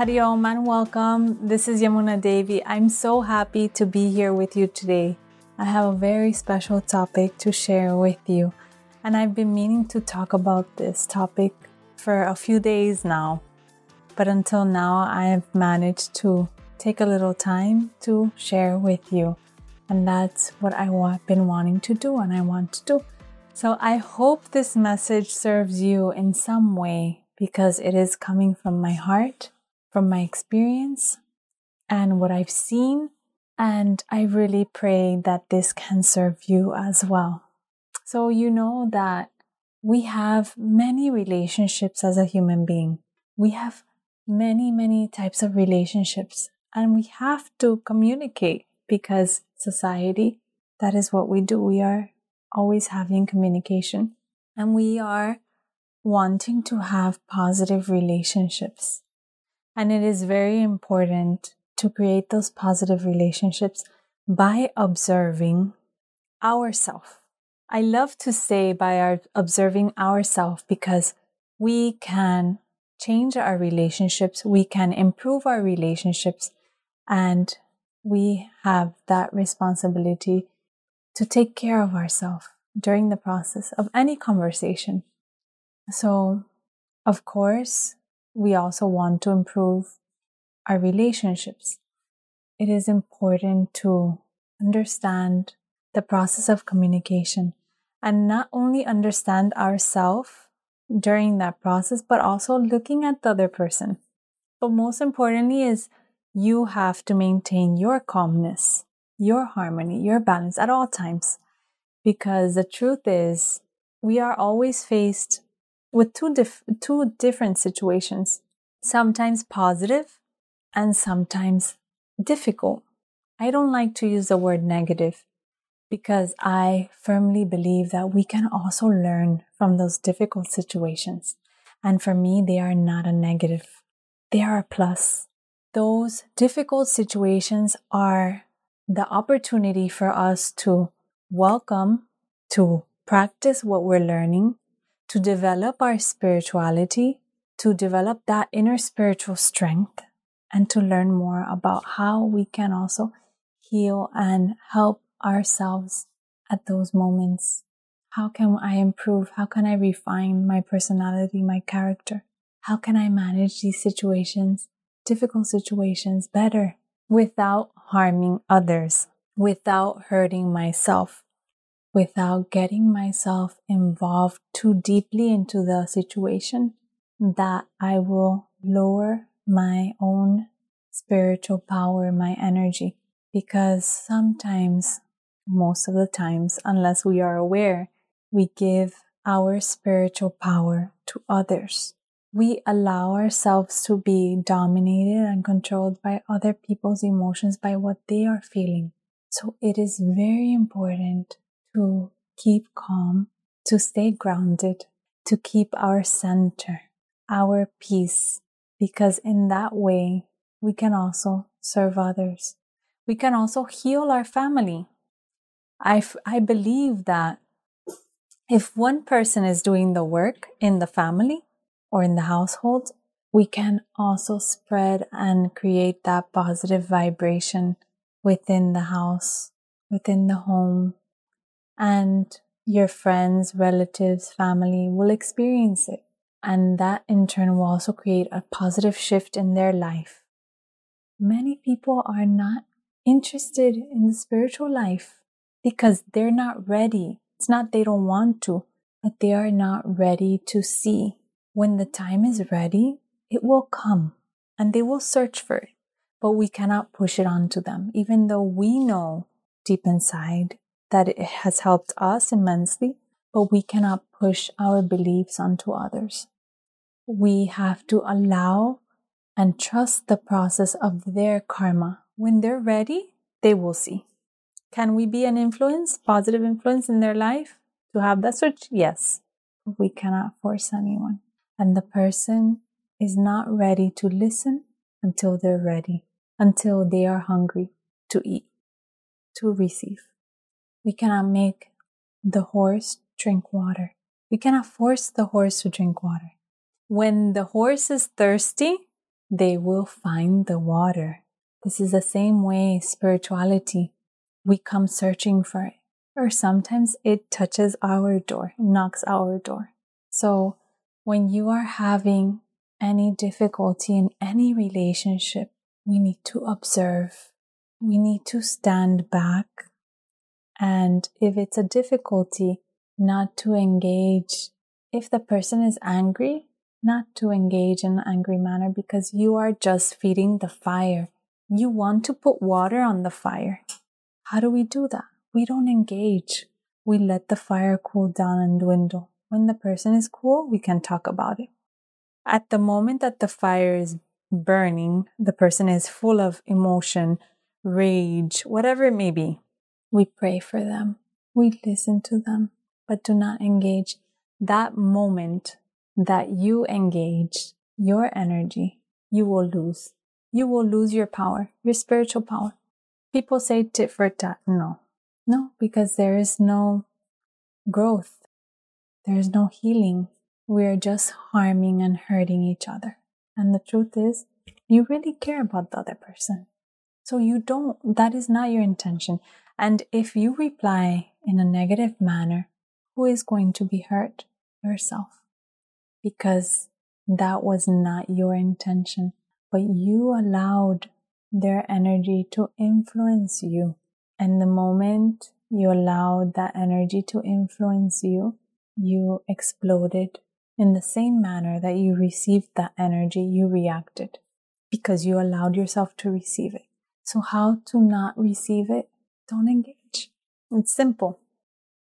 Hari Om and welcome. This is Yamuna Devi. I'm so happy to be here with you today. I have a very special topic to share with you, and I've been meaning to talk about this topic for a few days now. But until now, I've managed to take a little time to share with you, and that's what I've been wanting to do, and I want to do. So I hope this message serves you in some way because it is coming from my heart from my experience and what I've seen. And I really pray that this can serve you as well. So, you know that we have many relationships as a human being. We have many, many types of relationships, and we have to communicate because society, that is what we do. We are always having communication and we are wanting to have positive relationships. And it is very important to create those positive relationships by observing ourselves. I love to say by our observing ourselves because we can change our relationships, we can improve our relationships, and we have that responsibility to take care of ourselves during the process of any conversation. So, of course, we also want to improve our relationships. It is important to understand the process of communication and not only understand ourselves during that process, but also looking at the other person. But most importantly is you have to maintain your calmness, your harmony, your balance at all times. Because the truth is, we are always faced with two, dif- two different situations, sometimes positive and sometimes difficult. I don't like to use the word negative because I firmly believe that we can also learn from those difficult situations. And for me, they are not a negative, they are a plus. Those difficult situations are the opportunity for us to welcome, to practice what we're learning, to develop our spirituality, to develop that inner spiritual strength, and to learn more about how we can also heal and help ourselves at those moments. How can I improve? How can I refine my personality, my character? How can I manage these situations, difficult situations better without harming others, without hurting myself? Without getting myself involved too deeply into the situation, that I will lower my own spiritual power, my energy. Because sometimes, most of the times, unless we are aware, we give our spiritual power to others. We allow ourselves to be dominated and controlled by other people's emotions, by what they are feeling. So it is very important to keep calm, to stay grounded, to keep our center, our peace, because in that way we can also serve others. We can also heal our family. I, I believe that if one person is doing the work in the family or in the household, we can also spread and create that positive vibration within the house, within the home, and your friends, relatives, family will experience it. And that in turn will also create a positive shift in their life. Many people are not interested in the spiritual life because they're not ready. It's not they don't want to, but they are not ready to see. When the time is ready, it will come and they will search for it. But we cannot push it onto them, even though we know deep inside that it has helped us immensely, but we cannot push our beliefs onto others. We have to allow and trust the process of their karma. When they're ready, they will see. Can we be an influence, positive influence in their life to have that switch? Yes. we cannot force anyone. And the person is not ready to listen until they're ready, until they are hungry to eat, to receive. We cannot make the horse drink water. We cannot force the horse to drink water. When the horse is thirsty, they will find the water. This is the same way spirituality. We come searching for it, or sometimes it touches our door, knocks our door. So when you are having any difficulty in any relationship, we need to observe. We need to stand back. And if it's a difficulty, not to engage. If the person is angry, not to engage in an angry manner because you are just feeding the fire. You want to put water on the fire. How do we do that? We don't engage. We let the fire cool down and dwindle. When the person is cool, we can talk about it. At the moment that the fire is burning, the person is full of emotion, rage, whatever it may be. We pray for them. We listen to them but do not engage. That moment that you engage your energy, you will lose. You will lose your power, your spiritual power. People say tit for tat. No, no, because there is no growth. There is no healing. We are just harming and hurting each other. And the truth is, you really care about the other person. So you don't, that is not your intention. And if you reply in a negative manner, who is going to be hurt? Yourself. Because that was not your intention, but you allowed their energy to influence you. And the moment you allowed that energy to influence you, you exploded. In the same manner that you received that energy, you reacted because you allowed yourself to receive it. So, how to not receive it? Don't engage. It's simple.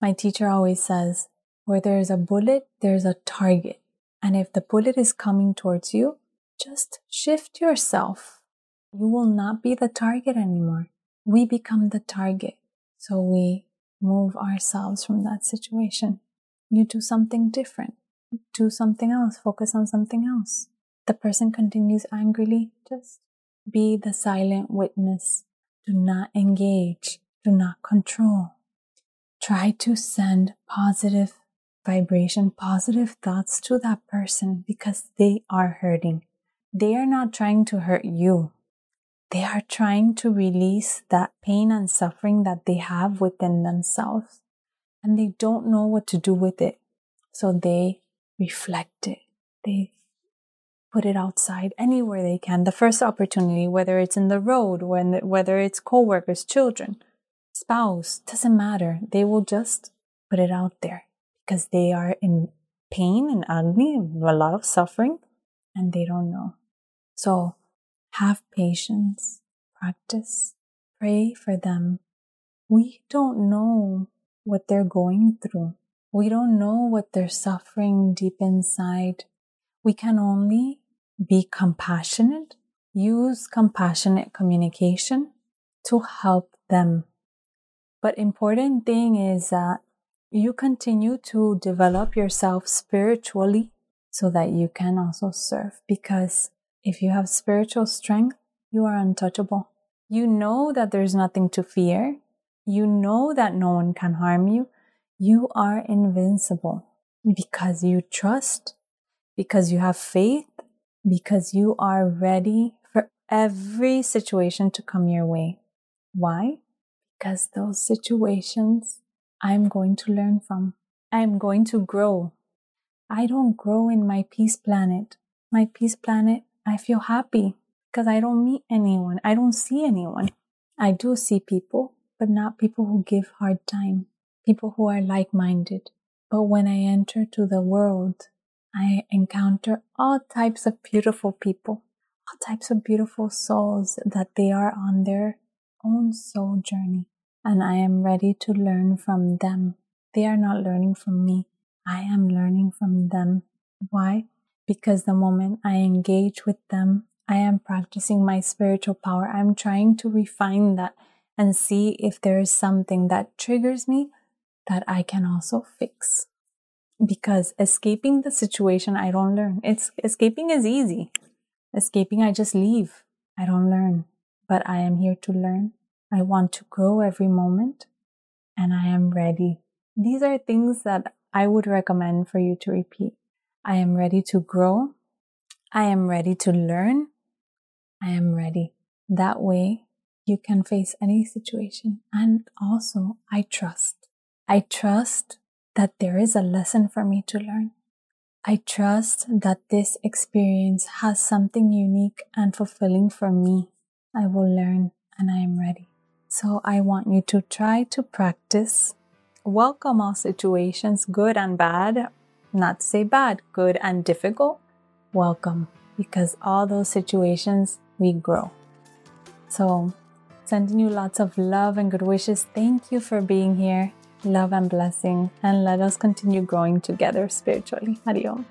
My teacher always says, where there's a bullet, there's a target. And if the bullet is coming towards you, just shift yourself. You will not be the target anymore. We become the target. So we move ourselves from that situation. You do something different. Do something else. Focus on something else. The person continues angrily. Just be the silent witness. Do not engage. Do not control try to send positive vibration, positive thoughts to that person because they are hurting. They are not trying to hurt you. They are trying to release that pain and suffering that they have within themselves. And they don't know what to do with it. So they reflect it. They put it outside anywhere they can. The first opportunity, whether it's in the road, when, whether it's coworkers, children, spouse, doesn't matter. They will just put it out there because they are in pain and agony, a lot of suffering, and they don't know. So have patience, practice, pray for them. We don't know what they're going through. We don't know what they're suffering deep inside. We can only be compassionate, use compassionate communication to help them but important thing is that you continue to develop yourself spiritually so that you can also serve because if you have spiritual strength, you are untouchable. You know that there's nothing to fear. You know that no one can harm you. You are invincible because you trust, because you have faith, because you are ready for every situation to come your way. Why? Because those situations I'm going to learn from. I'm going to grow. I don't grow in my peace planet. My peace planet, I feel happy because I don't meet anyone. I don't see anyone. I do see people, but not people who give hard time, people who are like minded. But when I enter to the world, I encounter all types of beautiful people, all types of beautiful souls that they are on their own soul journey, and I am ready to learn from them. They are not learning from me. I am learning from them. Why? Because the moment I engage with them, I am practicing my spiritual power. I'm trying to refine that and see if there is something that triggers me that I can also fix. Because escaping the situation, I don't learn. It's escaping is easy. Escaping, I just leave. I don't learn. But I am here to learn I want to grow every moment and I am ready. These are things that I would recommend for you to repeat. I am ready to grow. I am ready to learn I am ready. That way, you can face any situation. And also, I trust. I trust that there is a lesson for me to learn. I trust that this experience has something unique and fulfilling for me. I will learn and I am ready. So I want you to try to practice. Welcome all situations, good and bad. Not to say bad, good and difficult. Welcome because all those situations we grow. So, sending you lots of love and good wishes. Thank you for being here. Love and blessing, and let us continue growing together spiritually. Adios.